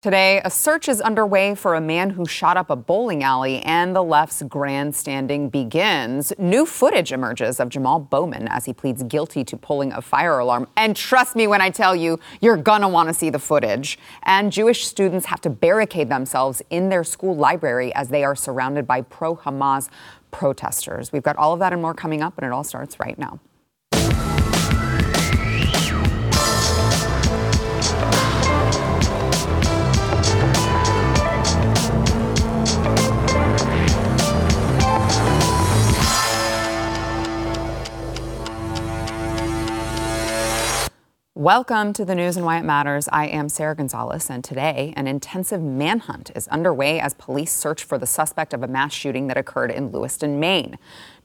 Today, a search is underway for a man who shot up a bowling alley, and the left's grandstanding begins. New footage emerges of Jamaal Bowman as he pleads guilty to pulling a fire alarm. And trust me when I tell you, you're gonna wanna see the footage. And Jewish students have to barricade themselves in their school library as they are surrounded by pro Hamas protesters. We've got all of that and more coming up, and it all starts right now. Welcome to the news and why it matters. I am Sarah Gonzalez, and today an intensive manhunt is underway as police search for the suspect of a mass shooting that occurred in Lewiston, Maine.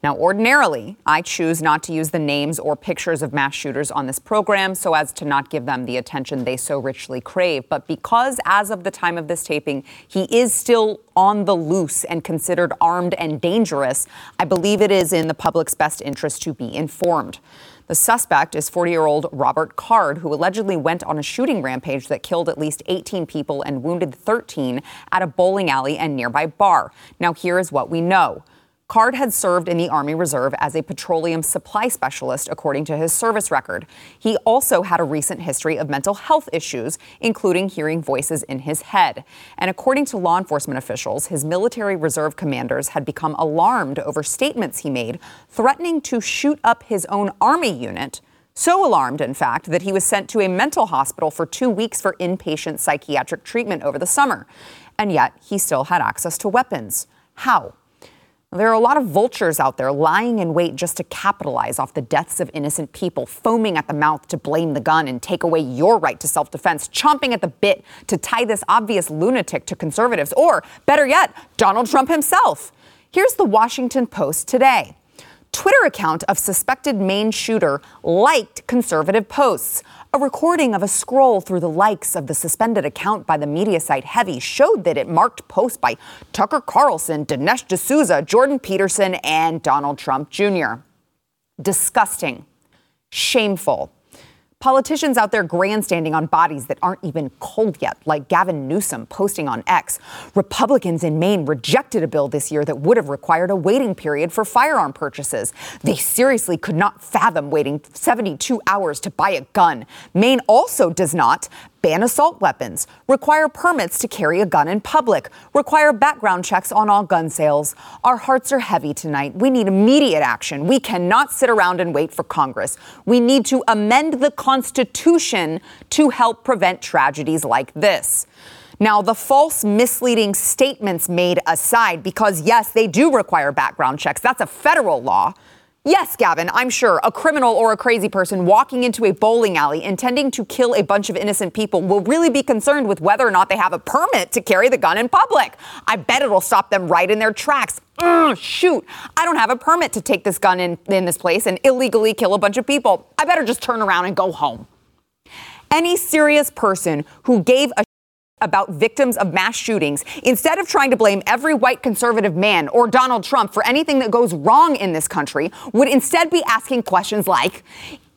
Now, ordinarily, I choose not to use the names or pictures of mass shooters on this program so as to not give them the attention they so richly crave. But because, as of the time of this taping, he is still on the loose and considered armed and dangerous, I believe it is in the public's best interest to be informed. The suspect is 40 year old Robert Card, who allegedly went on a shooting rampage that killed at least 18 people and wounded 13 at a bowling alley and nearby bar. Now, here is what we know. Card had served in the Army Reserve as a petroleum supply specialist, according to his service record. He also had a recent history of mental health issues, including hearing voices in his head. And according to law enforcement officials, his military reserve commanders had become alarmed over statements he made threatening to shoot up his own Army unit. So alarmed, in fact, that he was sent to a mental hospital for two weeks for inpatient psychiatric treatment over the summer. And yet, he still had access to weapons. How? There are a lot of vultures out there lying in wait just to capitalize off the deaths of innocent people, foaming at the mouth to blame the gun and take away your right to self defense, chomping at the bit to tie this obvious lunatic to conservatives, or better yet, Donald Trump himself. Here's the Washington Post today. Twitter account of suspected Maine shooter liked conservative posts. A recording of a scroll through the likes of the suspended account by the media site Heavy showed that it marked posts by Tucker Carlson, Dinesh D'Souza, Jordan Peterson, and Donald Trump Jr. Disgusting. Shameful. Politicians out there grandstanding on bodies that aren't even cold yet, like Gavin Newsom posting on X. Republicans in Maine rejected a bill this year that would have required a waiting period for firearm purchases. They seriously could not fathom waiting 72 hours to buy a gun. Maine also does not ban assault weapons, require permits to carry a gun in public, require background checks on all gun sales. Our hearts are heavy tonight. We need immediate action. We cannot sit around and wait for Congress. We need to amend the Constitution to help prevent tragedies like this. Now, the false, misleading statements made aside, because yes, they do require background checks, that's a federal law. Yes, Gavin, I'm sure a criminal or a crazy person walking into a bowling alley intending to kill a bunch of innocent people will really be concerned with whether or not they have a permit to carry the gun in public. I bet it'll stop them right in their tracks. Ugh, shoot, I don't have a permit to take this gun in, in this place and illegally kill a bunch of people. I better just turn around and go home. Any serious person who gave a about victims of mass shootings instead of trying to blame every white conservative man or Donald Trump for anything that goes wrong in this country would instead be asking questions like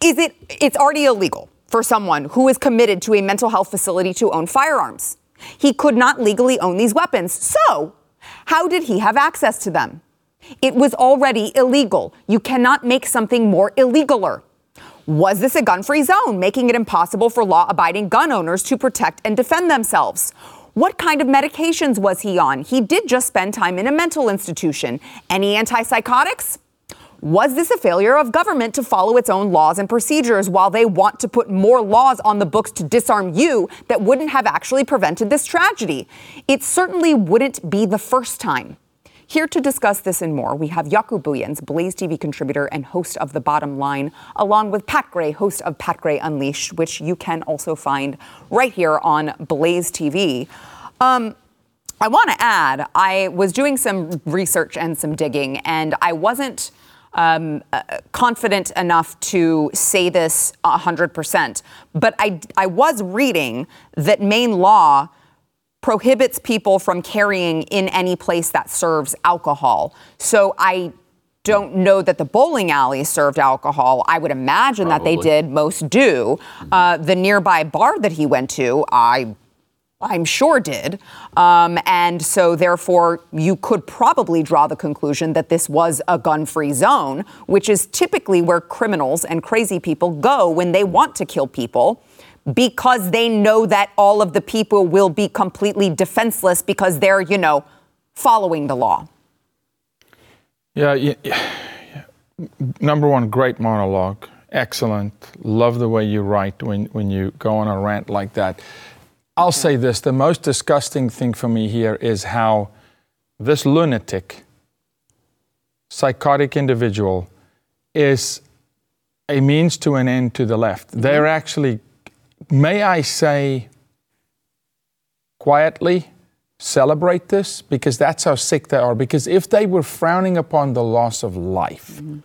is it it's already illegal for someone who is committed to a mental health facility to own firearms. He could not legally own these weapons. So how did he have access to them? It was already illegal. You cannot make something more illegaler was this a gun free zone, making it impossible for law abiding gun owners to protect and defend themselves? What kind of medications was he on? He did just spend time in a mental institution. Any antipsychotics? Was this a failure of government to follow its own laws and procedures while they want to put more laws on the books to disarm you that wouldn't have actually prevented this tragedy? It certainly wouldn't be the first time. Here to discuss this and more, we have Jaco Booyens, Blaze TV contributor and host of The Bottom Line, along with Pat Gray, host of Pat Gray Unleashed, which you can also find right here on Blaze TV. Um, I want to add, I was doing some research and some digging, and I wasn't um, uh, confident enough to say this 100%, but I, I was reading that Maine law prohibits people from carrying in any place that serves alcohol. So I don't know that the bowling alley served alcohol. I would imagine Probably. that they did. Most do. Uh, the nearby bar that he went to, I I'm sure did. Um, and so, therefore, you could probably draw the conclusion that this was a gun free zone, which is typically where criminals and crazy people go when they want to kill people because they know that all of the people will be completely defenseless because they're, you know, following the law. Yeah, yeah, yeah. number one, great monologue. Excellent. Love the way you write when, when you go on a rant like that. I'll say this the most disgusting thing for me here is how this lunatic, psychotic individual is a means to an end to the left. Mm-hmm. They're actually, may I say, quietly celebrate this because that's how sick they are. Because if they were frowning upon the loss of life, mm-hmm.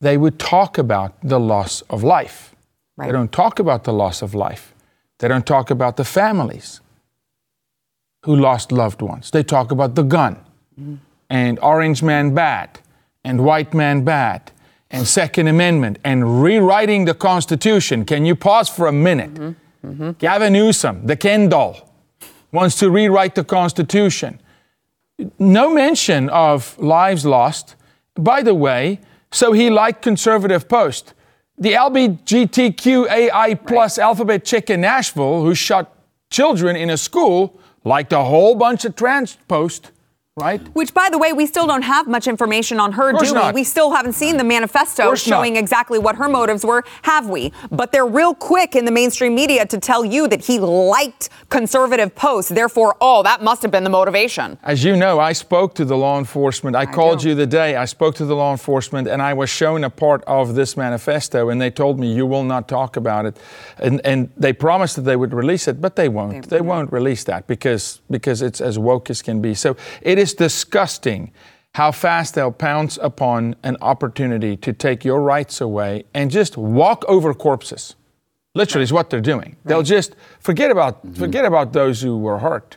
they would talk about the loss of life. Right. They don't talk about the loss of life. They don't talk about the families who lost loved ones. They talk about the gun mm-hmm. and Orange Man bad and White Man bad and Second Amendment and rewriting the Constitution. Can you pause for a minute? Mm-hmm. Mm-hmm. Gavin Newsom, the Ken doll, wants to rewrite the Constitution. No mention of lives lost. By the way, so he liked conservative post the LBGTQAI plus right. alphabet chick in Nashville who shot children in a school liked a whole bunch of trans posts right? Which, by the way, we still don't have much information on her doing. Not. We still haven't seen the manifesto showing not. exactly what her motives were, have we? But they're real quick in the mainstream media to tell you that he liked conservative posts. Therefore, oh, that must have been the motivation. As you know, I spoke to the law enforcement. I, I called know. you the day I spoke to the law enforcement, and I was shown a part of this manifesto, and they told me you will not talk about it, and and they promised that they would release it, but they won't. They, they won't release that because because it's as woke as can be. So it is is disgusting how fast they'll pounce upon an opportunity to take your rights away and just walk over corpses. Literally, is what they're doing. Right. They'll just forget about mm-hmm. forget about those who were hurt.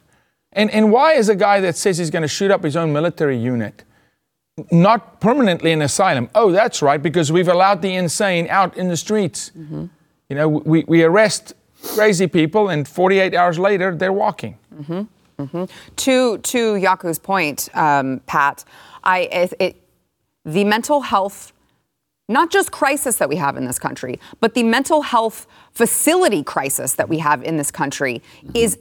And and why is a guy that says he's going to shoot up his own military unit not permanently in asylum? Oh, that's right, because we've allowed the insane out in the streets. Mm-hmm. You know, we, we arrest crazy people, and 48 hours later, they're walking. Mm-hmm. Mm-hmm. To to Jaco's point, um, Pat, I it, it, the mental health, not just crisis that we have in this country, but the mental health facility crisis that we have in this country mm-hmm. is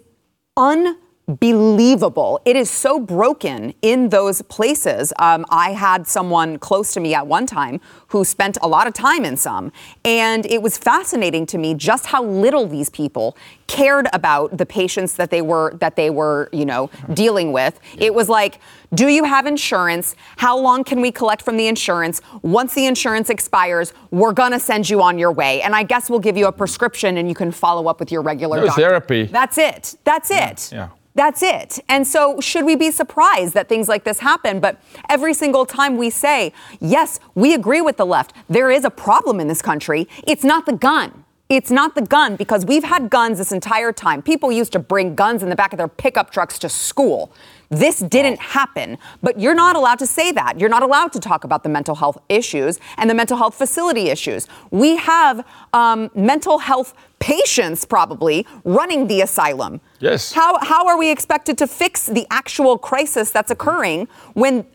un believable. It is so broken in those places. Um, I had someone close to me at one time who spent a lot of time in some, and it was fascinating to me just how little these people cared about the patients that they were that they were, you know, dealing with. It was like, do you have insurance? How long can we collect from the insurance? Once the insurance expires, we're gonna send you on your way, and I guess we'll give you a prescription and you can follow up with your regular no doctor. therapy. That's it. That's it. yeah. That's it. And so, should we be surprised that things like this happen? But every single time we say, yes, we agree with the left, there is a problem in this country, it's not the gun. It's not the gun because we've had guns this entire time. People used to bring guns in the back of their pickup trucks to school. This didn't happen, but you're not allowed to say that. You're not allowed to talk about the mental health issues and the mental health facility issues. We have um, mental health patients probably running the asylum. Yes. How, how are we expected to fix the actual crisis that's occurring when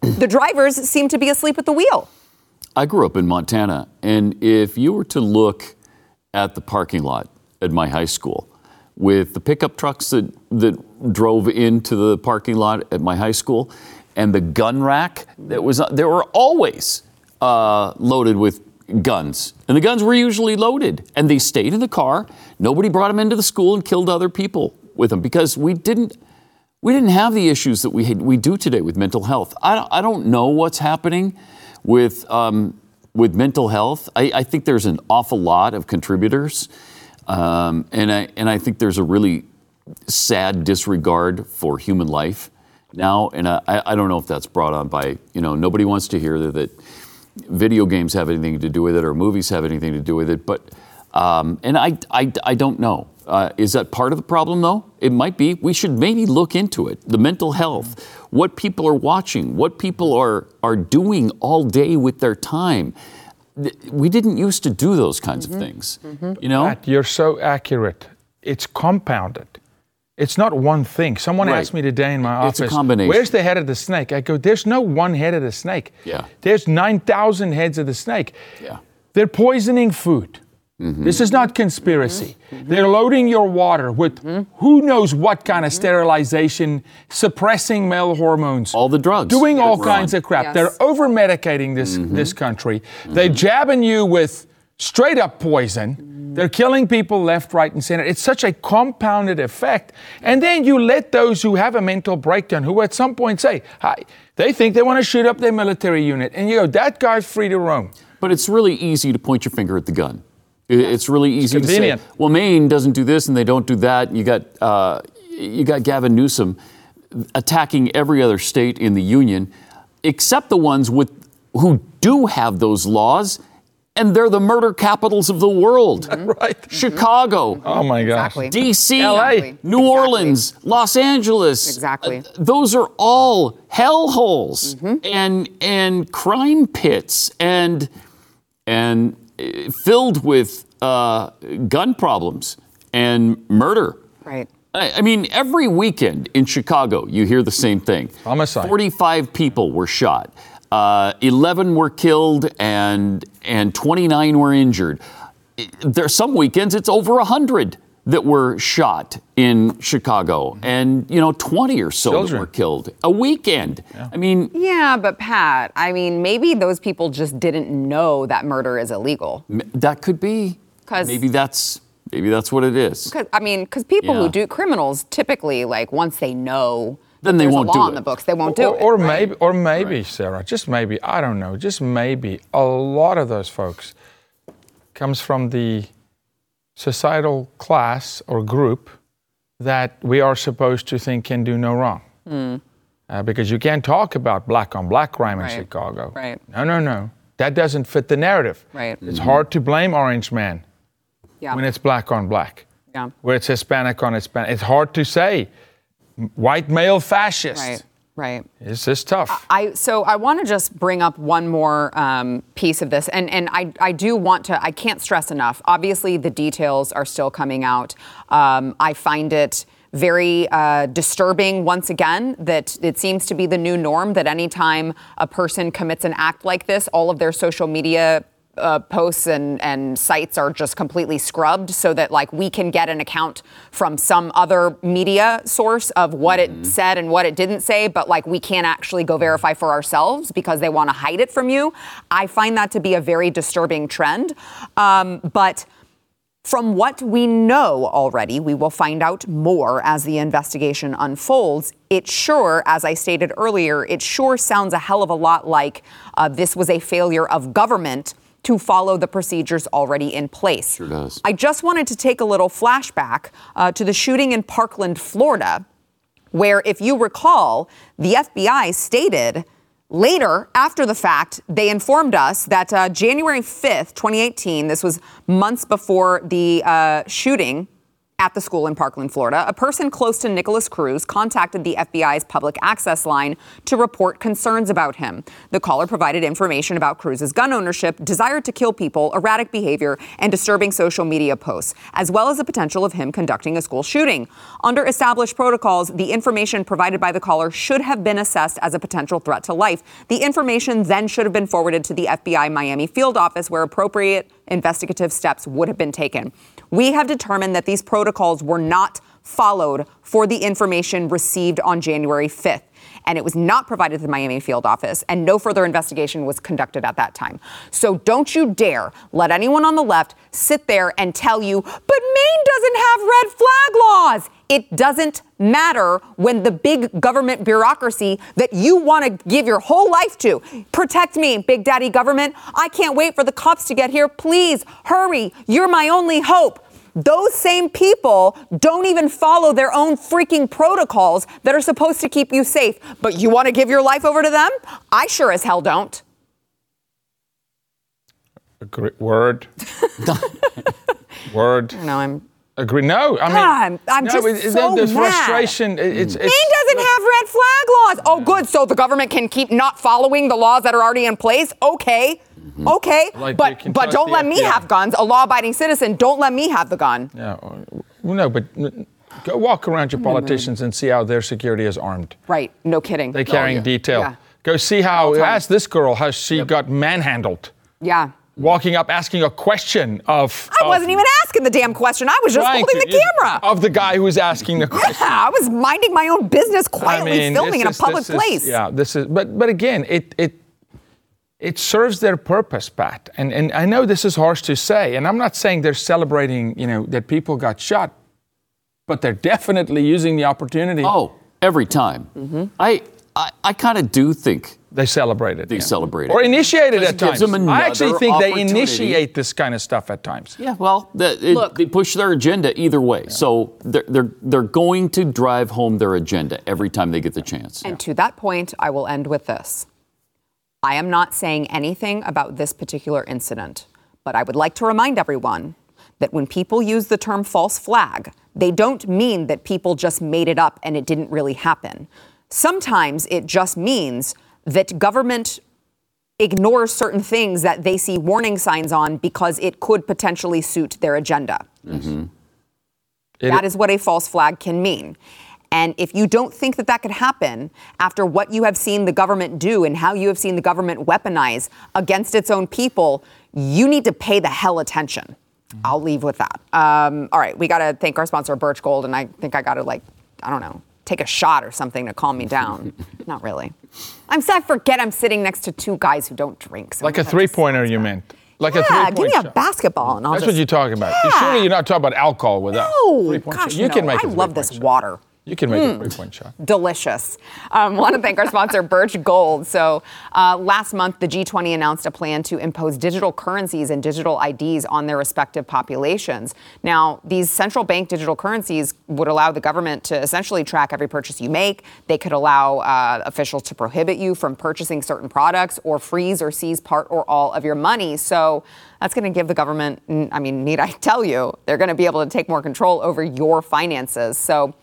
the drivers seem to be asleep at the wheel? I grew up in Montana, and if you were to look at the parking lot at my high school, with the pickup trucks that, that drove into the parking lot at my high school and the gun rack that was there were always uh, loaded with guns. And the guns were usually loaded and they stayed in the car. Nobody brought them into the school and killed other people with them because we didn't we didn't have the issues that we had, we do today with mental health. I don't, I don't know what's happening with um, with mental health I, I think there's an awful lot of contributors um, and, I, and I think there's a really sad disregard for human life now. And I, I don't know if that's brought on by, you know, nobody wants to hear that video games have anything to do with it or movies have anything to do with it. But, um, and I, I, I don't know. Uh, is that part of the problem, though? It might be. We should maybe look into it. The mental health, what people are watching, what people are, are doing all day with their time we didn't used to do those kinds mm-hmm. of things. Mm-hmm. You know, Matt, you're so accurate. It's compounded It's not one thing. Someone Right. asked me today in my It's a office, combination. where's the head of the snake? I go, there's no one head of the snake. Yeah. There's 9,000 heads of the snake. Yeah. They're poisoning food. Mm-hmm. This is not conspiracy. They're loading your water with who knows what kind of sterilization, suppressing male hormones. All the drugs Doing that all we're kinds on. of crap. Yes. They're over medicating this, Mm-hmm. this country. They're jabbing you with straight up poison. They're killing people left, right, and center. It's such a compounded effect. And then you let those who have a mental breakdown, who at some point say, hi, they think they want to shoot up their military unit. And you go, that guy's free to roam. But it's really easy to point your finger at the gun. I- It's really easy to say, well, Maine doesn't do this and they don't do that. You got uh, you got Gavin Newsom attacking every other state in the union, except the ones with who do have those laws, and they're the murder capitals of the world. Right. Chicago, Oh my gosh. Exactly. D.C., LA. New Exactly. Orleans, Los Angeles. Exactly. Uh, those are all hellholes Mm-hmm. and and crime pits and and filled with uh, gun problems and murder. Right. I I mean, every weekend in Chicago, you hear the same thing. Homicide. 45 people were shot. Uh, 11 were killed and, and 29 were injured. I- There some weekends it's over 100 that were shot in Chicago mm-hmm. and, you know, 20 or so that were killed. A weekend. I mean, Yeah, but Pat, I mean, maybe those people just didn't know that murder is illegal. m- that could be. 'Cause- maybe that's maybe that's what it is. Because I mean, because people Yeah. who do criminals typically, like, once they know Then that they there's won't a law in it. the books, they won't do or, it. or right? maybe, or maybe, Sarah, just maybe, I don't know, just maybe, a lot of those folks comes from the societal class or group that we are supposed to think can do no wrong. Uh, because you can't talk about black on black crime in Hmm. Chicago. Right. No, no, no. That doesn't fit the narrative. Right. It's hard to blame Orange Man yeah. when it's black on black. yeah. Where it's Hispanic on Hispanic. It's hard to say white male fascist. Right. Right. It's just tough. I so I want to just bring up one more um, piece of this, and and I I do want to I can't stress enough. Obviously, the details are still coming out. Um, I find it very uh, disturbing once again that it seems to be the new norm that anytime a person commits an act like this, all of their social media uh, posts and, and sites are just completely scrubbed so that like we can get an account from some other media source of what it said and what it didn't say but like we can't actually go verify for ourselves because they want to hide it from you. I find that to be a very disturbing trend. Um, but from what we know already, we will find out more as the investigation unfolds. It sure, as I stated earlier, it sure sounds a hell of a lot like uh, this was a failure of government to follow the procedures already in place. Sure does. I just wanted to take a little flashback uh, to the shooting in Parkland, Florida, where, if you recall, the FBI stated later, after the fact, they informed us that uh, January 5th, 2018, this was months before the uh, shooting at the school in Parkland, Florida, a person close to Nikolas Cruz contacted the FBI's public access line to report concerns about him. The caller provided information about Cruz's gun ownership, desire to kill people, erratic behavior, and disturbing social media posts, as well as the potential of him conducting a school shooting. Under established protocols, the information provided by the caller should have been assessed as a potential threat to life. The information then should have been forwarded to the FBI Miami field office where appropriate investigative steps would have been taken. We have determined that these protocols were not followed for the information received on January 5th. And it was not provided to the Miami field office, and no further investigation was conducted at that time. So don't you dare let anyone on the left sit there and tell you, but Maine doesn't have red flag laws. It doesn't matter when the big government bureaucracy that you want to give your whole life to protect me, Big Daddy government. I can't wait for the cops to get here. Please hurry. You're my only hope. Those same people don't even follow their own freaking protocols that are supposed to keep you safe. But you want to give your life over to them? I sure as hell don't. Agree. Word. Word. You know, I'm. Agree. No, I mean, God, I'm no, just it- it- so the, mad. frustration. it- It's, it's, Maine doesn't have red flag laws. Oh, good. So the government can keep not following the laws that are already in place. Okay. Mm-hmm. Okay. Like but but don't the let me have guns. A law-abiding citizen. Don't let me have the gun. Yeah, well, no, but Go walk around your politicians and see how their security is armed. Right. No kidding. They're carrying oh, yeah. detail. Yeah. Go see how, ask this girl how she got manhandled. yeah. Walking up asking a question of. I of wasn't even asking the damn question. I was just holding to- the camera. Of the guy who was asking the question. Yeah, I was minding my own business, quietly filming in a is- public this is- place. yeah, this is. But but again, it it it serves their purpose, Pat. And and I know this is harsh to say, and I'm not saying they're celebrating, you know, that people got shot, but they're definitely using the opportunity. Oh, every time. Mm-hmm. I I, I kind of do think They celebrate it. They celebrate it. Or initiate it at it gives times. them I actually think they initiate this kind of stuff at times. Yeah, well, that, it, Look. they push their agenda either way. So they're, they're, they're going to drive home their agenda every time they get the chance. And to that point, I will end with this. I am not saying anything about this particular incident, but I would like to remind everyone that when people use the term false flag, they don't mean that people just made it up and it didn't really happen. Sometimes it just means that government ignores certain things that they see warning signs on because it could potentially suit their agenda. It- That is what a false flag can mean. And if you don't think that that could happen after what you have seen the government do and how you have seen the government weaponize against its own people, you need to pay the hell attention. I'll leave with that. Um, all right, we got to thank our sponsor, Birch Gold, and I think I got to like, I don't know, take a shot or something to calm me down. Not really. I'm I forget I'm sitting next to two guys who don't drink. So Like a three pointer, you meant. Like a Yeah, three give point me a shot. basketball and I'll That's just. what you're talking about. Yeah. Surely you're not talking about alcohol with. No, Three-point gosh. You no. can make I a love this shot. water. You can make Hmm. a three point shot. delicious. Um, want to thank our sponsor, Birch Gold. So, uh, last month, the G20 announced a plan to impose digital currencies and digital IDs on their respective populations. Now, these central bank digital currencies would allow the government to essentially track every purchase you make. They could allow uh, officials to prohibit you from purchasing certain products or freeze or seize part or all of your money. So, that's going to give the government, I mean, need I tell you, they're going to be able to take more control over your finances. So,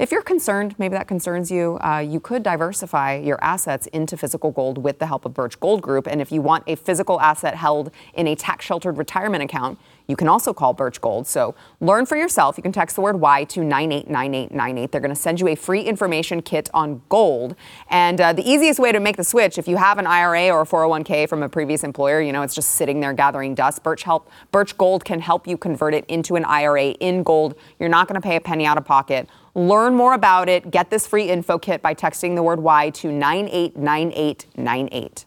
if you're concerned, maybe that concerns you, uh, you could diversify your assets into physical gold with the help of Birch Gold Group. And if you want a physical asset held in a tax sheltered retirement account, you can also call Birch Gold. So learn for yourself. You can text the word WHY to 989898. They're going to send you a free information kit on gold. And uh, the easiest way to make the switch, if you have an IRA or a 401k from a previous employer, you know, it's just sitting there gathering dust. Birch, help, Birch Gold can help you convert it into an IRA in gold. You're not going to pay a penny out of pocket. Learn more about it. Get this free info kit by texting the word WHY to 989898.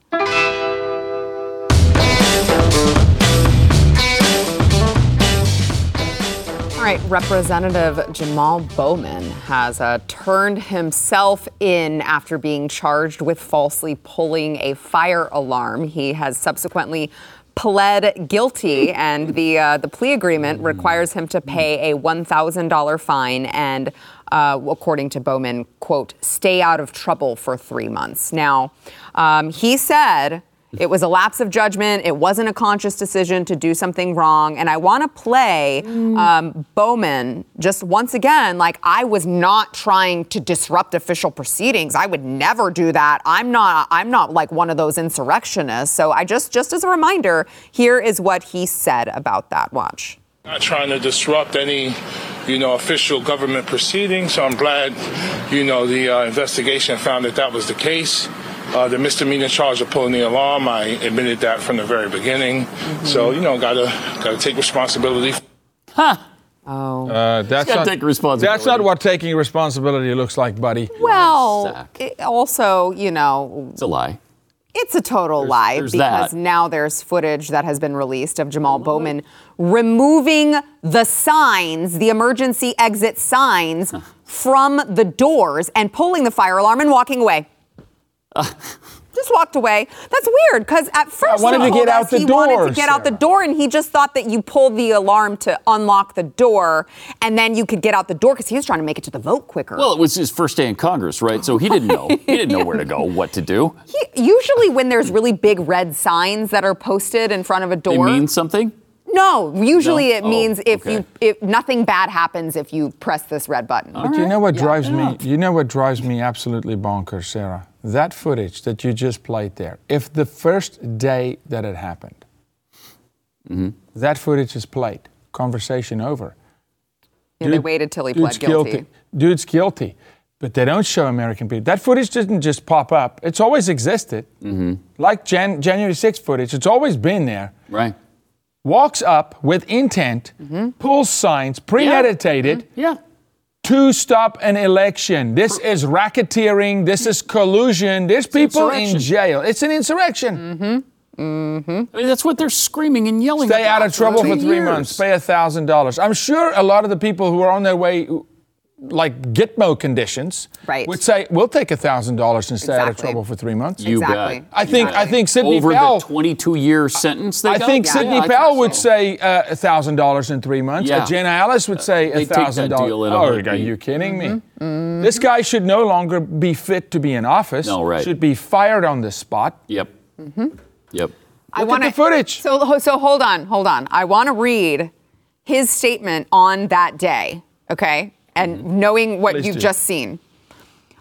All right, Representative Jamaal Bowman has uh, turned himself in after being charged with falsely pulling a fire alarm. He has subsequently pled guilty, and the uh, the plea agreement requires him to pay a one thousand dollar fine and, uh, according to Bowman, quote, stay out of trouble for three months. Now, um, he said. It was a lapse of judgment. It wasn't a conscious decision to do something wrong. And I want to play um, Bowman just once again. Like, I was not trying to disrupt official proceedings. I would never do that. I'm not. I'm not like one of those insurrectionists. So I just, just as a reminder, here is what he said about that. Watch. Not trying to disrupt any, you know, official government proceedings. So I'm glad, you know, the uh, investigation found that that was the case. Uh, the misdemeanor charge of pulling the alarm, I admitted that from the very beginning. So you know, gotta gotta take responsibility. Uh, that's gotta not, take responsibility. That's not what taking responsibility looks like, buddy. Well, it also, you know, It's a lie. It's a total lie there's because that. now there's footage that has been released of Jamaal Bowman removing the signs, the emergency exit signs, from the doors and pulling the fire alarm and walking away. Just walked away. That's weird because at first wanted he to get out us the he wanted to get out the door, and he just thought that you pulled the alarm to unlock the door, and then you could get out the door because he was trying to make it to the vote quicker. Well, it was his first day in Congress, right? So he didn't know. He didn't know where to go, what to do. He- usually, when there's really big red signs that are posted in front of a They door, mean something? No. Usually, No? it Oh, means if okay. you if nothing bad happens if you press this red button. But you know what drives me? You know what drives me absolutely bonkers, Sarah? That footage that you just played there. If the first day that it happened, Mm-hmm. that footage is played, conversation over. Yeah, they waited till he pled dude's guilty. Dude's guilty. But they don't show American people. That footage didn't just pop up. It's always existed. Mm-hmm. Like Jan- January 6th footage, it's always been there. Right. Walks up with intent, Mm-hmm. pulls signs, premeditated Yeah. to stop an election. This is racketeering. This is collusion. There's people in jail. It's an insurrection. Mm-hmm. I mean, that's what they're screaming and yelling. Stay about out of trouble for three years. months. Pay a thousand dollars. I'm sure a lot of the people who are on their way, like Gitmo conditions, Right. would say, "We'll take thousand dollars and stay out of trouble for three months." You exactly. bet. I think. I think Sidney Over Powell. the 22-year sentence they I got? think Yeah, Sidney I think Powell would so. say uh, thousand dollars in three months. Yeah. Uh, Jenna Ellis would say They'd take that thousand deal dollars. in Oh, are heartbeat. you kidding me? Mm-hmm. This guy should no longer be fit to be in office. No, right. Should be fired on the spot. Yep. Mm-hmm. Yep. I Look at wanna- the footage. So, so hold on, hold on. I want to read his statement on that day, okay? And knowing what Please you've do. just seen.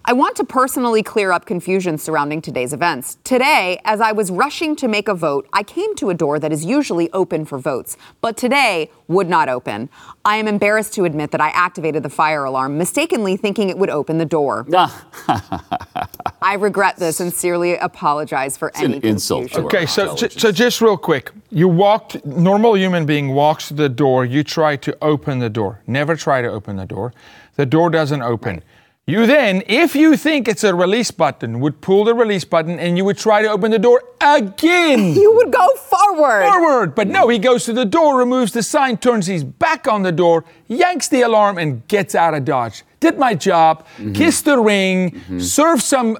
I want to personally clear up confusion surrounding today's events. Today, as I was rushing to make a vote, I came to a door that is usually open for votes, but today would not open. I am embarrassed to admit that I activated the fire alarm, mistakenly thinking it would open the door. I regret this and sincerely apologize for any an insult to Okay, so intelligence. so just real quick, you walked. Normal human being walks to the door. You try to open the door. Never try to open the door. The door doesn't open. You then, if you think it's a release button, would pull the release button and you would try to open the door again. You would go forward. Forward, but no, he goes to the door, removes the sign, turns his back on the door, yanks the alarm, and gets out of Dodge. Did my job, mm-hmm. kissed the ring, mm-hmm. served some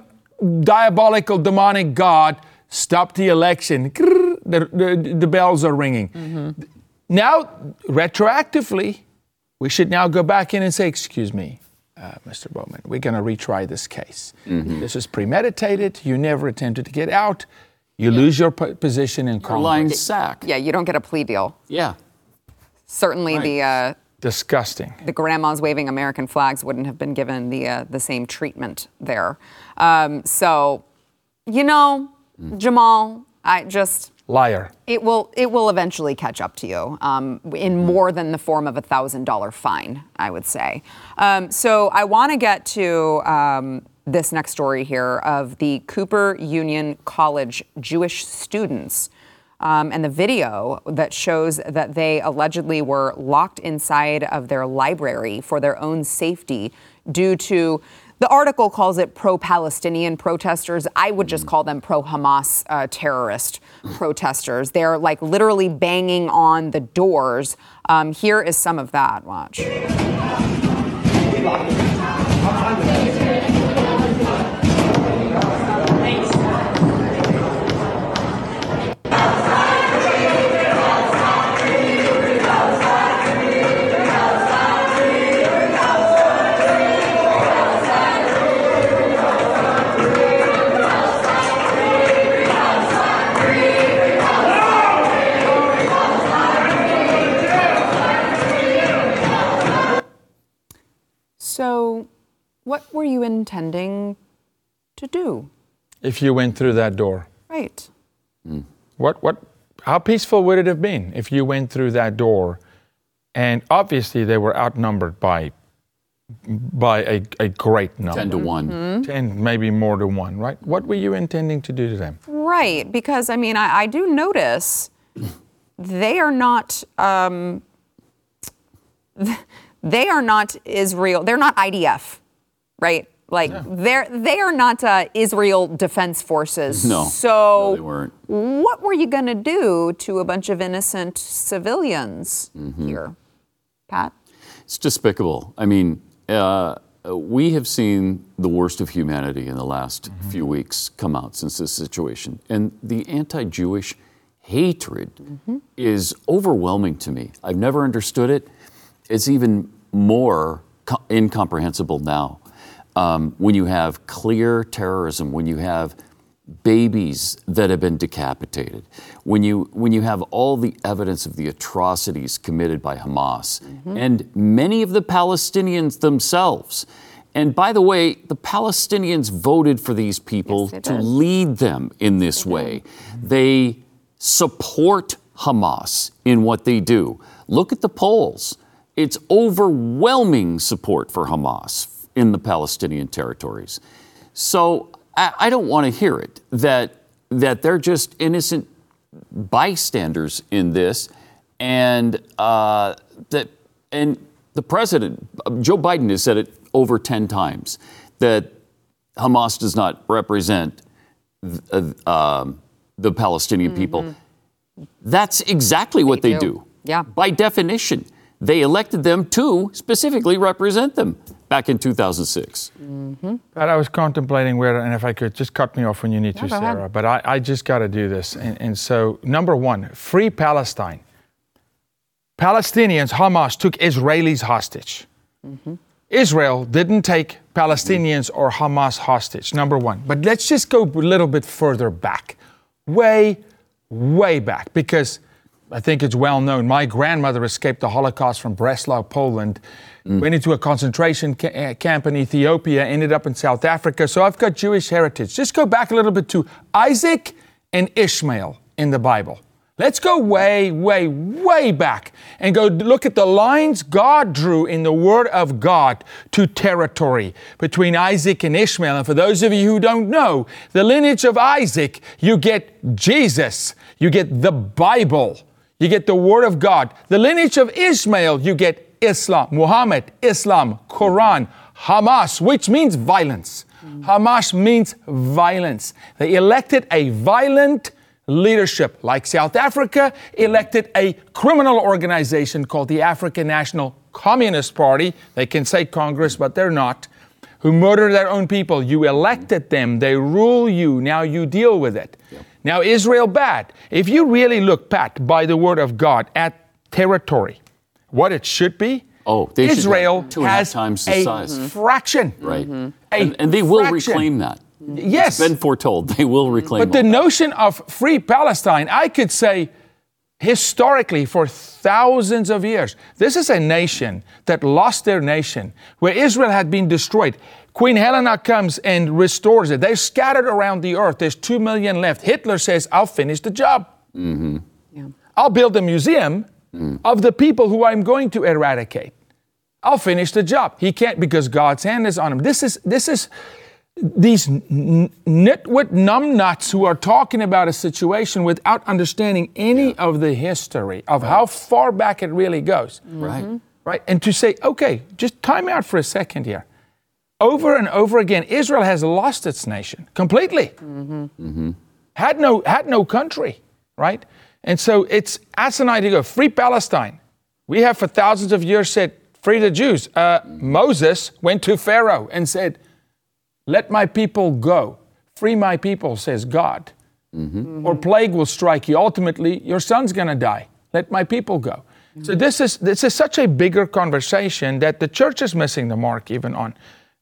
diabolical, demonic god, stopped the election. Grrr, The, the, the bells are ringing. Mm-hmm. Now, retroactively, we should now go back in and say, Excuse me, uh, Mr. Bowman, we're going to retry this case. This is premeditated. You never attempted to get out. You lose your po- position in Or Congress. lying sack. Yeah, you don't get a plea deal. Yeah. Certainly, the uh, Disgusting. the grandmas waving American flags wouldn't have been given the uh, the same treatment there. Um, so, you know, Jamaal, I just Liar. it will it will eventually catch up to you um, in more than the form of a thousand dollar fine, I would say. Um, so I want to get to um, this next story here of the Cooper Union College Jewish students. Um, and the video that shows that they allegedly were locked inside of their library for their own safety due to the article calls it pro Palestinian protesters. I would just call them pro Hamas uh, terrorist protesters. They're like literally banging on the doors. Um, here is some of that. Watch. What were you intending to do? If you went through that door, Right. what, what, how peaceful would it have been if you went through that door? And obviously, they were outnumbered by, by a, a great number. 10 to 1. 10, maybe more than one, right? What were you intending to do to them? Right, because I mean, I, I do notice they are not. Um, they are not Israel. They're not IDF, right? Like they're they are not uh, Israel Defense Forces. No. So No, they weren't. what were you going to do to a bunch of innocent civilians Mm-hmm. here, Pat? It's despicable. I mean, uh, we have seen the worst of humanity in the last few weeks come out since this situation. And the anti Jewish hatred is overwhelming to me. I've never understood it. It's even more co- incomprehensible now. Um, when you have clear terrorism, when you have babies that have been decapitated, when you when you have all the evidence of the atrocities committed by Hamas and many of the Palestinians themselves. And by the way, the Palestinians voted for these people Yes, to did. lead them in this way. They support Hamas in what they do. Look at the polls. it's overwhelming support for Hamas in the Palestinian territories. So I, I don't want to hear it that that they're just innocent bystanders in this, and uh, that and the president Joe Biden has said it over ten times that Hamas does not represent uh, um, the Palestinian people. That's exactly what they do. do. Yeah. By definition, they elected them to specifically represent them back in 2006. But mm-hmm. I was contemplating whether, and if I could just cut me off when you need to, go ahead. Sarah. But I, I just got to do this. And, and so, number one, free Palestine. Palestinians, Hamas took Israelis hostage. Mm-hmm. Israel didn't take Palestinians or Hamas hostage, number one. But let's just go a little bit further back. Way, way back. Because I think it's well known. My grandmother escaped the Holocaust from Breslau, Poland, went into a concentration ca- uh, camp in Ethiopia, ended up in South Africa. So I've got Jewish heritage. Just go back a little bit to Isaac and Ishmael in the Bible. Let's go way, way, way back and go look at the lines God drew in the Word of God to territory between Isaac and Ishmael. And for those of you who don't know, the lineage of Isaac, you get Jesus, you get the Bible, you get the Word of God. The lineage of Ishmael, you get Islam, Muhammad, Islam, Quran, Hamas, which means violence. Hamas means violence. They elected a violent leadership, like South Africa, elected a criminal organization called the African National Communist Party. They can say Congress, but they're not. Who murder their own people. You elected them. They rule you. Now you deal with it. Now, Israel bad. If you really look, Pat, by the word of God at territory, what it should be, Oh, they should have Israel two and a half has times the a size. fraction. Right. A And, and they will fraction. reclaim that. Yes. It's been foretold. They will reclaim But the that. notion of free Palestine, I could say historically for thousands of years, this is a nation that lost their nation, where Israel had been destroyed. Queen Helena comes and restores it. They're scattered around the earth. There's two million left. Hitler says, I'll finish the job. Mm-hmm. I'll build a museum mm. of the people who I'm going to eradicate. I'll finish the job. He can't because God's hand is on him. This is this is these n- nitwit numbnuts who are talking about a situation without understanding any of the history of how far back it really goes. Right. Mm-hmm. Right? And to say, okay, just time out for a second here. Over and over again, Israel has lost its nation completely. Mm-hmm. Had no had no country, right? And so it's asinine to go free Palestine. We have for thousands of years said free the Jews. Uh, Moses went to Pharaoh and said, "Let my people go. Free my people," says God. Mm-hmm. Or plague will strike you. Ultimately, your son's going to die. Let my people go. So mm-hmm. this is this is such a bigger conversation that the church is missing the mark even on.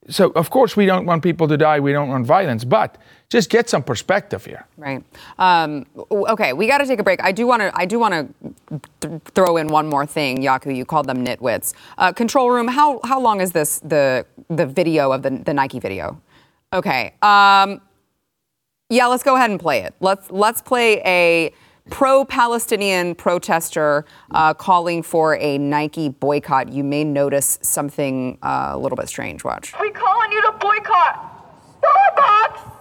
So of course we don't want people to die. We don't want violence, but just get some perspective here. Right. Um, okay, we got to take a break. I do want to. I do want to th- throw in one more thing, Jaco. You called them nitwits. Uh, control room. How how long is this the the video of the the Nike video? Okay. Um, yeah, let's go ahead and play it. Let's let's play a pro-Palestinian protester uh, calling for a Nike boycott. You may notice something uh, a little bit strange. Watch. We calling you to boycott Starbucks,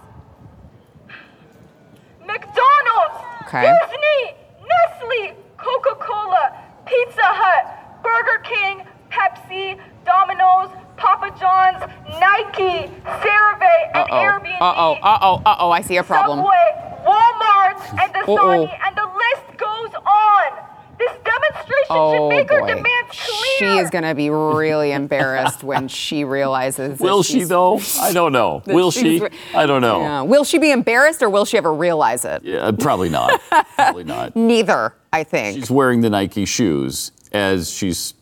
McDonald's, Okay. Disney, Nestle, Coca-Cola, Pizza Hut, Burger King, Pepsi, Domino's, Papa John's, Nike, CeraVe, and Uh-oh. Airbnb. Uh-oh. Uh-oh. Uh-oh. I see a problem. Subway, Walmart, and Uh-oh. Dasani, and the list goes on. This demonstration Oh make our boy. demands clear. She is going to be really embarrassed when she realizes. that Will she though? I don't know. Will she? I don't know. Yeah. Will she be embarrassed or will she ever realize it? Yeah, probably not. probably not. Neither, I think. She's wearing the Nike shoes as she's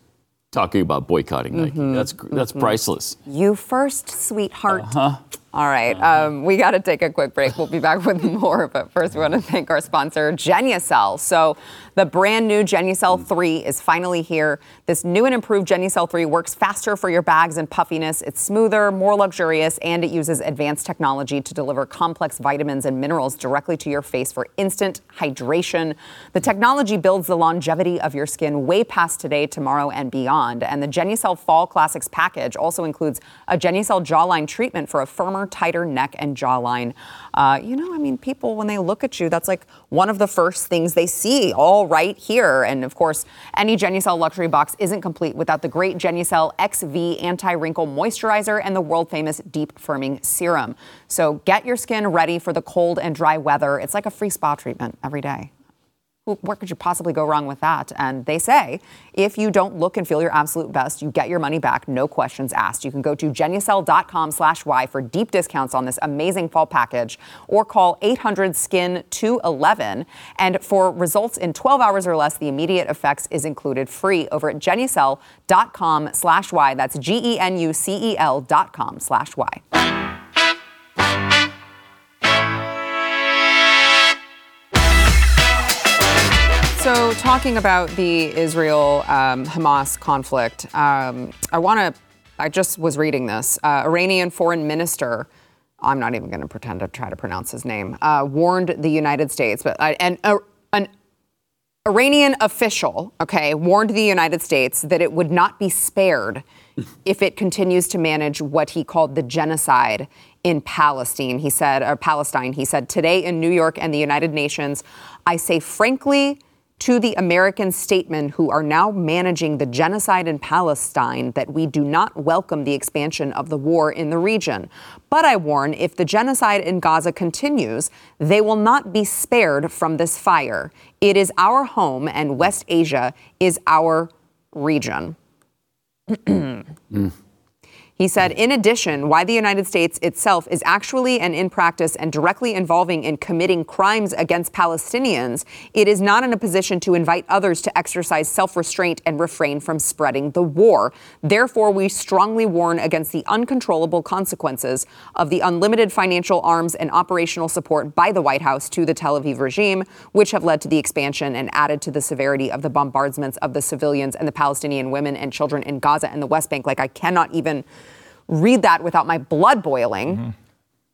talking about boycotting Nike. Mm-hmm. That's that's priceless. You first, sweetheart. Uh-huh. All right, um, we got to take a quick break. We'll be back with more, but first we want to thank our sponsor, Genucel. So, The brand new Genucel 3 is finally here. This new and improved Genucel 3 works faster for your bags and puffiness. It's smoother, more luxurious, and it uses advanced technology to deliver complex vitamins and minerals directly to your face for instant hydration. The technology builds the longevity of your skin way past today, tomorrow, and beyond. And the Genucel Fall Classics package also includes a Genucel jawline treatment for a firmer, tighter neck and jawline. Uh, you know, I mean, people, when they look at you, that's like one of the first things they see all right here. And of course, any Genucel luxury box isn't complete without the great Genucel XV anti wrinkle moisturizer and the world famous deep firming serum. So get your skin ready for the cold and dry weather. It's like a free spa treatment every day where could you possibly go wrong with that? And they say if you don't look and feel your absolute best, you get your money back, no questions asked. You can go to genucel.com slash WHY for deep discounts on this amazing fall package or call 800 skin 211. And for results in 12 hours or less, the immediate effects is included free over at genucel.com slash WHY. That's G-E-N-U-C-E-L dot com slash WHY. So, talking about the Israel um, Hamas conflict, um, I want to. I just was reading this. Uh, Iranian foreign minister, I'm not even going to pretend to try to pronounce his name, uh, warned the United States, but uh, and uh, an Iranian official, okay, warned the United States that it would not be spared if it continues to manage what he called the genocide in Palestine. He said, or Palestine. He said today in New York and the United Nations, I say frankly to the American statesmen who are now managing the genocide in Palestine that we do not welcome the expansion of the war in the region. But I warn if the genocide in Gaza continues, they will not be spared from this fire. It is our home, and West Asia is our region. mm. He said, in addition, why the United States itself is actually and in practice and directly involving in committing crimes against Palestinians, it is not in a position to invite others to exercise self restraint and refrain from spreading the war. Therefore, we strongly warn against the uncontrollable consequences of the unlimited financial arms and operational support by the White House to the Tel Aviv regime, which have led to the expansion and added to the severity of the bombardments of the civilians and the Palestinian women and children in Gaza and the West Bank. Like, I cannot even read that without my blood boiling mm-hmm.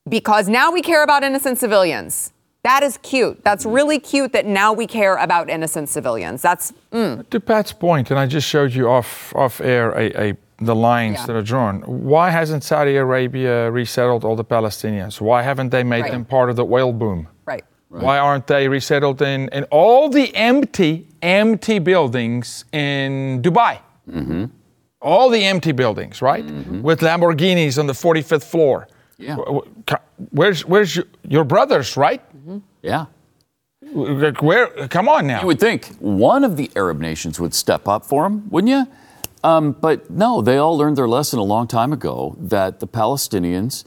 because now we care about innocent civilians. That is cute. That's really cute that now we care about innocent civilians. That's mm. to Pat's point, and I just showed you off off air a, a the lines yeah. that are drawn. Why hasn't Saudi Arabia resettled all the Palestinians? Why haven't they made right. them part of the oil boom? Right. right. Why aren't they resettled in, in all the empty, empty buildings in Dubai? Mm-hmm all the empty buildings, right? Mm-hmm. With Lamborghinis on the 45th floor. Yeah. Where's where's your, your brothers, right? Mm-hmm. Yeah. Where? Come on now. You would think one of the Arab nations would step up for them, wouldn't you? Um, but no, they all learned their lesson a long time ago that the Palestinians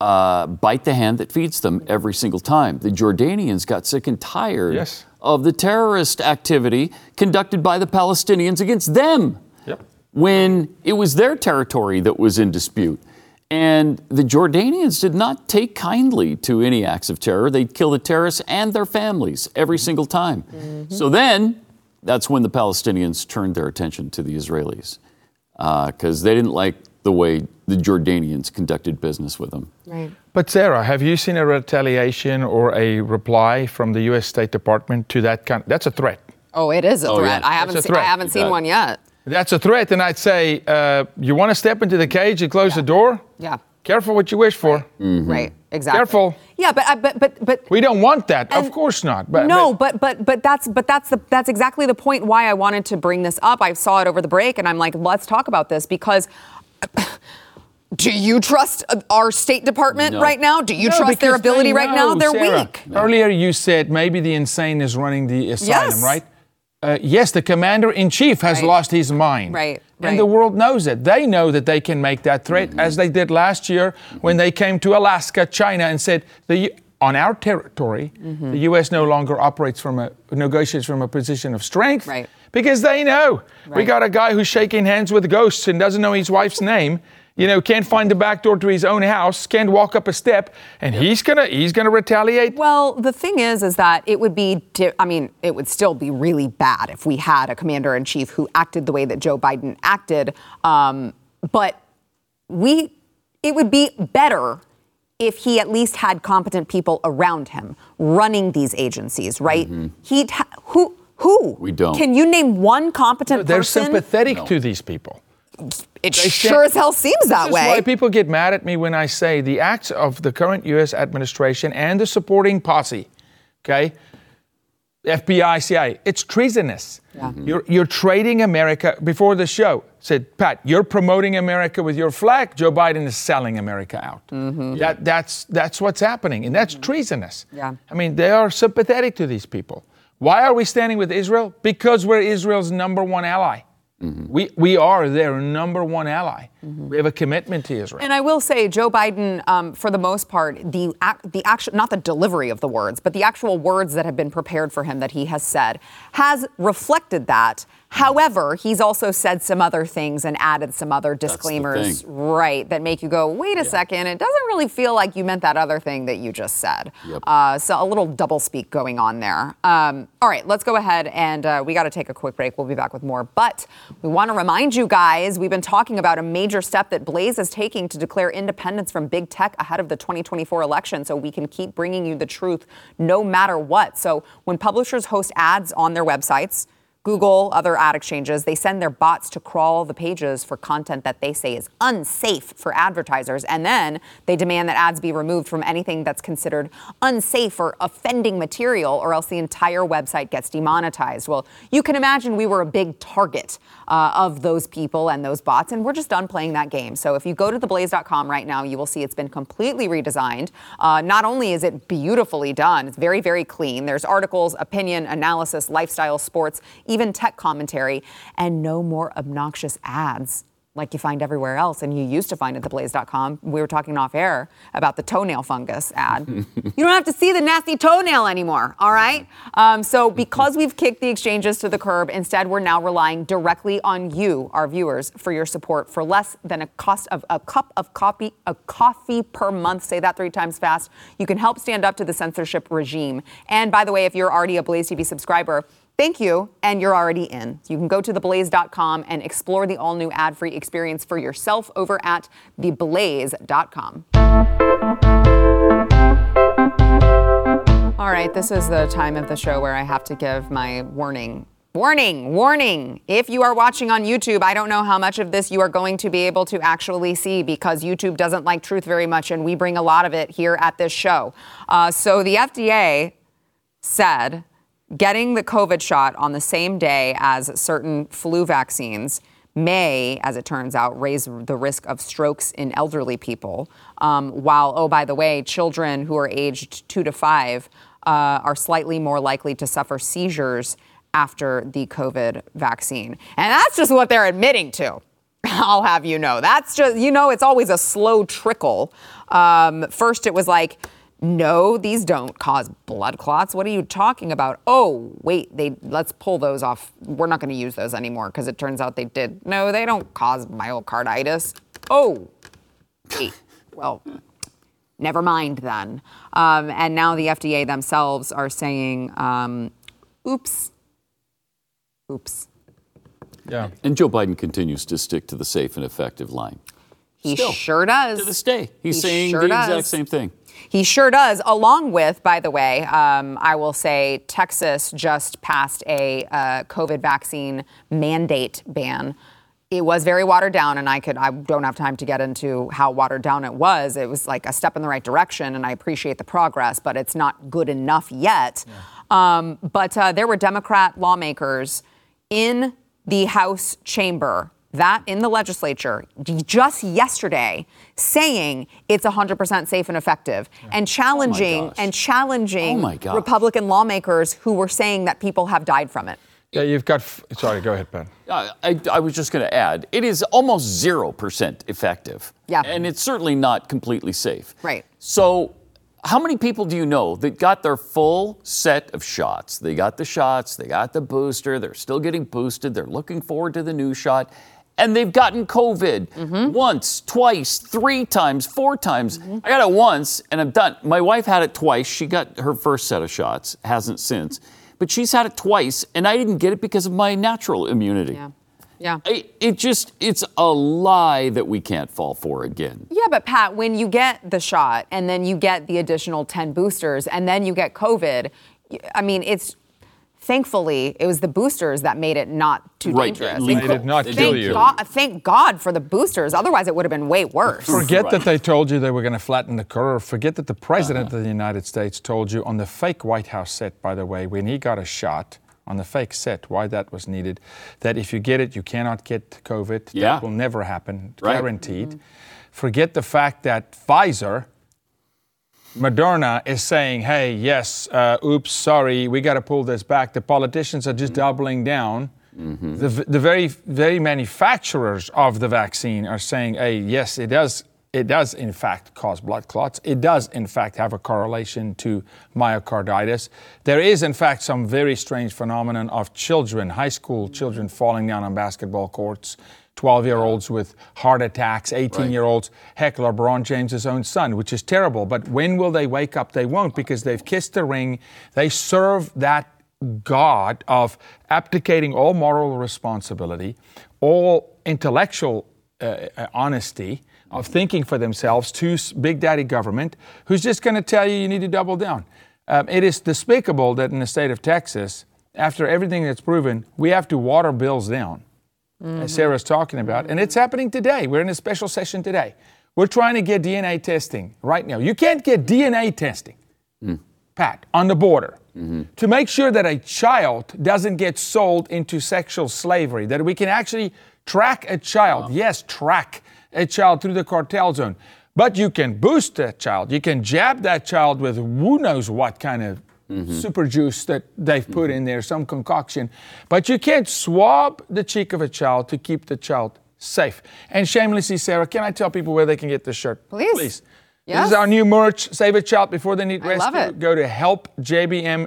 uh, bite the hand that feeds them every single time. The Jordanians got sick and tired yes. of the terrorist activity conducted by the Palestinians against them when it was their territory that was in dispute. And the Jordanians did not take kindly to any acts of terror. They'd kill the terrorists and their families every single time. Mm-hmm. So then, that's when the Palestinians turned their attention to the Israelis because uh, they didn't like the way the Jordanians conducted business with them. Right. But Sara, have you seen a retaliation or a reply from the U.S. State Department to that kind? That's a threat. Oh, it is a oh, threat. Yeah. I haven't, se- I haven't seen one yet. That's a threat, and I'd say, uh, you want to step into the cage and close yeah. the door? Yeah. Careful what you wish for. Right, mm-hmm. right. exactly. Careful. Yeah, but uh, but but but we don't want that. Of course not. But no, but but but that's but that's the that's exactly the point why I wanted to bring this up. I saw it over the break, and I'm like, let's talk about this because. Do you trust our State Department no. right now? Do you no, trust their ability right now? They're Sara, weak. No. Earlier, you said maybe the insane is running the asylum, yes. right? Uh, yes, the commander in chief has right. lost his mind. Right. And the world knows it. They know that they can make that threat, mm-hmm. as they did last year when they came to Alaska, China, and said, the, on our territory, mm-hmm. the U.S. no longer operates from a, negotiates from a position of strength. Right. Because they know. Right. We got a guy who's shaking hands with ghosts and doesn't know his wife's name. You know, can't find the back door to his own house, can't walk up a step, and he's gonna he's gonna retaliate. Well, the thing is, is that it would be, di- I mean, it would still be really bad if we had a commander in chief who acted the way that Joe Biden acted. Um, but we, it would be better if he at least had competent people around him running these agencies, right? He'd ha- who who? We don't. Can you name one competent They're person? sympathetic to these people. It They sure as hell seems that This is way. why people get mad at me when I say the acts of the current U.S. administration and the supporting posse, okay, FBI, CIA, it's treasonous. Mm-hmm. You're, you're trading America. Before the show, said Pat, you're promoting America with your flag. Joe Biden is selling America out. Mm-hmm. That, that's that's what's happening, and that's mm-hmm. treasonous. Yeah. I mean, they are sympathetic to these people. Why are we standing with Israel? Because we're Israel's number one ally. We, we are their number one ally. We have a commitment to Israel. And I will say, Joe Biden, um, for the most part, the ac- the actual not the delivery of the words, but the actual words that have been prepared for him that he has said has reflected that. However, he's also said some other things and added some other disclaimers, right, that make you go, wait a second, it doesn't really feel like you meant that other thing that you just said. Yep. Uh, so a little doublespeak going on there. Um, all right, let's go ahead and uh, we got to take a quick break. We'll be back with more. But we want to remind you guys we've been talking about a major step that Blaze is taking to declare independence from big tech ahead of the 2024 election so we can keep bringing you the truth no matter what. So when publishers host ads on their websites, Google, other ad exchanges, they send their bots to crawl the pages for content that they say is unsafe for advertisers. And then they demand that ads be removed from anything that's considered unsafe or offending material, or else the entire website gets demonetized. Well, you can imagine we were a big target uh, of those people and those bots, and we're just done playing that game. So if you go to theblaze.com right now, you will see it's been completely redesigned. Uh, not only is it beautifully done, it's very, very clean. There's articles, opinion, analysis, lifestyle, sports, tech commentary, and no more obnoxious ads like you find everywhere else and you used to find at theblaze.com. We were talking off air about the toenail fungus ad. you don't have to see the nasty toenail anymore, all right? Um, so, because we've kicked the exchanges to the curb, instead we're now relying directly on you, our viewers, for your support for less than a cost of a cup of coffee, a coffee per month. Say that three times fast. You can help stand up to the censorship regime. And by the way, if you're already a Blaze TV subscriber, Thank you, and you're already in. You can go to theblaze.com and explore the all new ad free experience for yourself over at theblaze.com. All right, this is the time of the show where I have to give my warning. Warning, warning. If you are watching on YouTube, I don't know how much of this you are going to be able to actually see because YouTube doesn't like truth very much, and we bring a lot of it here at this show. Uh, so the FDA said getting the COVID shot on the same day as certain flu vaccines may, as it turns out, raise the risk of strokes in elderly people. Um, while, oh, by the way, children who are aged two to five uh, are slightly more likely to suffer seizures after the COVID vaccine. And that's just what they're admitting to. I'll have you know. That's just, you know, it's always a slow trickle. Um, first, it was like, no, these don't cause blood clots. What are you talking about? Oh, wait, they let's pull those off. We're not going to use those anymore because it turns out they did. No, they don't cause myocarditis. Oh, wait. Well, never mind then. Um, and now the FDA themselves are saying, um, oops, oops. Yeah. And Joe Biden continues to stick to the safe and effective line. He Still, sure does. To this day, he's He saying sure the does. exact same thing. He sure does. Along with, by the way, um, I will say Texas just passed a uh, COVID vaccine mandate ban. It was very watered down, and I could I don't have time to get into how watered down it was. It was like a step in the right direction, and I appreciate the progress, but it's not good enough yet. Um, but uh, there were Democrat lawmakers in the House chamber that in the legislature just yesterday saying it's 100% safe and effective and challenging gosh. and challenging Oh. Republican lawmakers who were saying that people have died from it. Yeah, you've got. f- Sorry, go ahead, Ben. Uh, I, I was just going to add, it is almost 0% effective. Yeah. And it's certainly not completely safe. Right. So, how many people do you know that got their full set of shots? They got the shots, they got the booster, they're still getting boosted, they're looking forward to the new shot, and they've gotten COVID Mm-hmm. once, twice, three times, four times. I got it once and I'm done. My wife had it twice. She got her first set of shots, hasn't since. But she's had it twice, and I didn't get it because of my natural immunity. Yeah. Yeah. I, it just, it's a lie that we can't fall for again. Yeah, but Pat, when you get the shot and then you get the additional 10 boosters and then you get COVID, I mean, it's thankfully it was the boosters that made it not too Right, dangerous. made It it not thank kill you. God, thank God for the boosters. Otherwise, it would have been way worse. Forget Right. that they told you they were going to flatten the curve. Forget that the president uh-huh. of the United States told you on the fake White House set, by the way, when he got a shot on the fake set, why that was needed, that if you get it, you cannot get COVID. Yeah. That will never happen, Right. guaranteed. Mm-hmm. Forget the fact that Pfizer, Moderna is saying, hey, yes, uh, oops, sorry, we got to pull this back. The politicians are just doubling down. The, the very, very manufacturers of the vaccine are saying, hey, yes, it does, it does in fact cause blood clots. It does in fact have a correlation to myocarditis. There is in fact some very strange phenomenon of children, high school children falling down on basketball courts. 12 year olds with heart attacks, 18 year olds. Heck, LeBron James' own son, which is terrible. But when will they wake up? They won't because they've kissed the ring. They serve that God of abdicating all moral responsibility, all intellectual uh, uh, honesty, of thinking for themselves to Big Daddy government, who's just going to tell you you need to double down. Um, it is despicable that in the state of Texas, after everything that's proven, we have to water bills down as mm-hmm. Sara's talking about. And it's happening today. We're in a special session today. We're trying to get DNA testing right now. You can't get DNA testing, mm. Pat, on the border mm-hmm. to make sure that a child doesn't get sold into sexual slavery, that we can actually track a child. Yes, track a child through the cartel zone. But you can boost that child. You can jab that child with who knows what kind of super juice that they've put in there, some concoction. But you can't swab the cheek of a child to keep the child safe. And shamelessly, Sara, can I tell people where they can get this shirt? Please. Please. Yes. This is our new merch. Save a child before they need rescue. Go to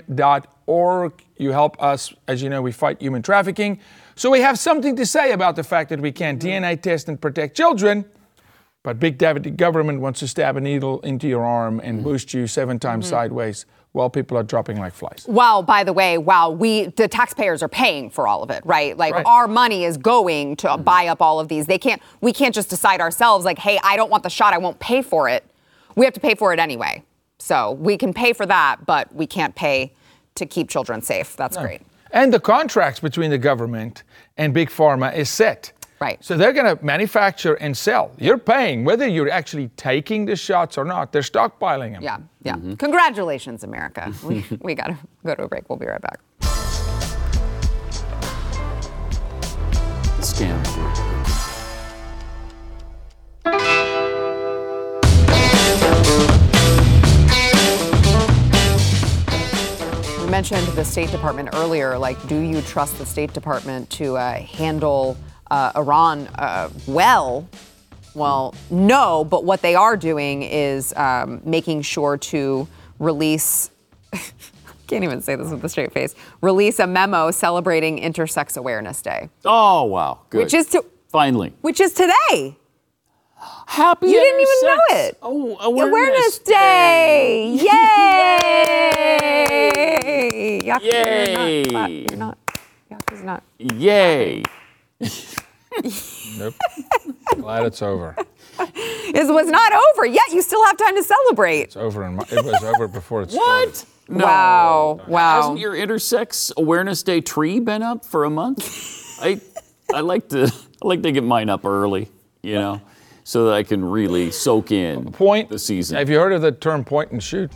helpjbm.org. You help us. As you know, we fight human trafficking. So we have something to say about the fact that we can Mm-hmm. DNA test and protect children. But Big David government wants to stab a needle into your arm and boost you seven times Mm-hmm. sideways while people are dropping like flies. Well, by the way, while we, the taxpayers are paying for all of it, right? Like Right. our money is going to mm-hmm. buy up all of these. They can't, we can't just decide ourselves, like, hey, I don't want the shot, I won't pay for it. We have to pay for it anyway. So we can pay for that, but we can't pay to keep children safe. That's great. And the contracts between the government and Big Pharma is set. Right. So they're going to manufacture and sell. You're paying whether you're actually taking the shots or not. They're stockpiling them. Yeah, yeah. Congratulations, America. we we got to go to a break. We'll be right back. Scam. We mentioned the State Department earlier. Like, do you trust the State Department to uh, handle uh, Iran uh, well? Well, no, but what they are doing is um, making sure to release. Can't even say this with a straight face. Release a memo celebrating Intersex Awareness Day, Oh, wow. Good. which is to, Finally. which is today. Happy You didn't even know it. Oh, Awareness, awareness, Day! Yay! Yuck, Yay. You're not. You're not. Yuck is not. Yay. Nope. Glad it's over. It was not over yet. You still have time to celebrate. It's over. In my, it was over before it What? started. No. Wow! Wow! Hasn't your intersex awareness day tree been up for a month? I I like to I like to get mine up early, you know, so that I can really soak in Point. the season. Have you heard of the term point and shoot?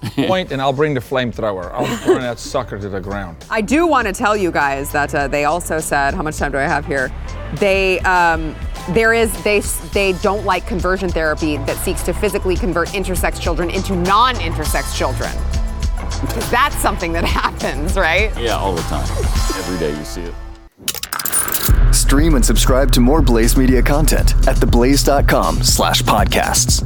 Point and I'll bring the flamethrower. I'll burn that sucker to the ground. I do want to tell you guys that uh, they also said, how much time do I have here? They, um, there is, they, they don't like conversion therapy that seeks to physically convert intersex children into non-intersex children. That's something that happens, right? yeah, all the time. Every day you see it. Stream and subscribe to more Blaze Media content at theblaze.com slash podcasts.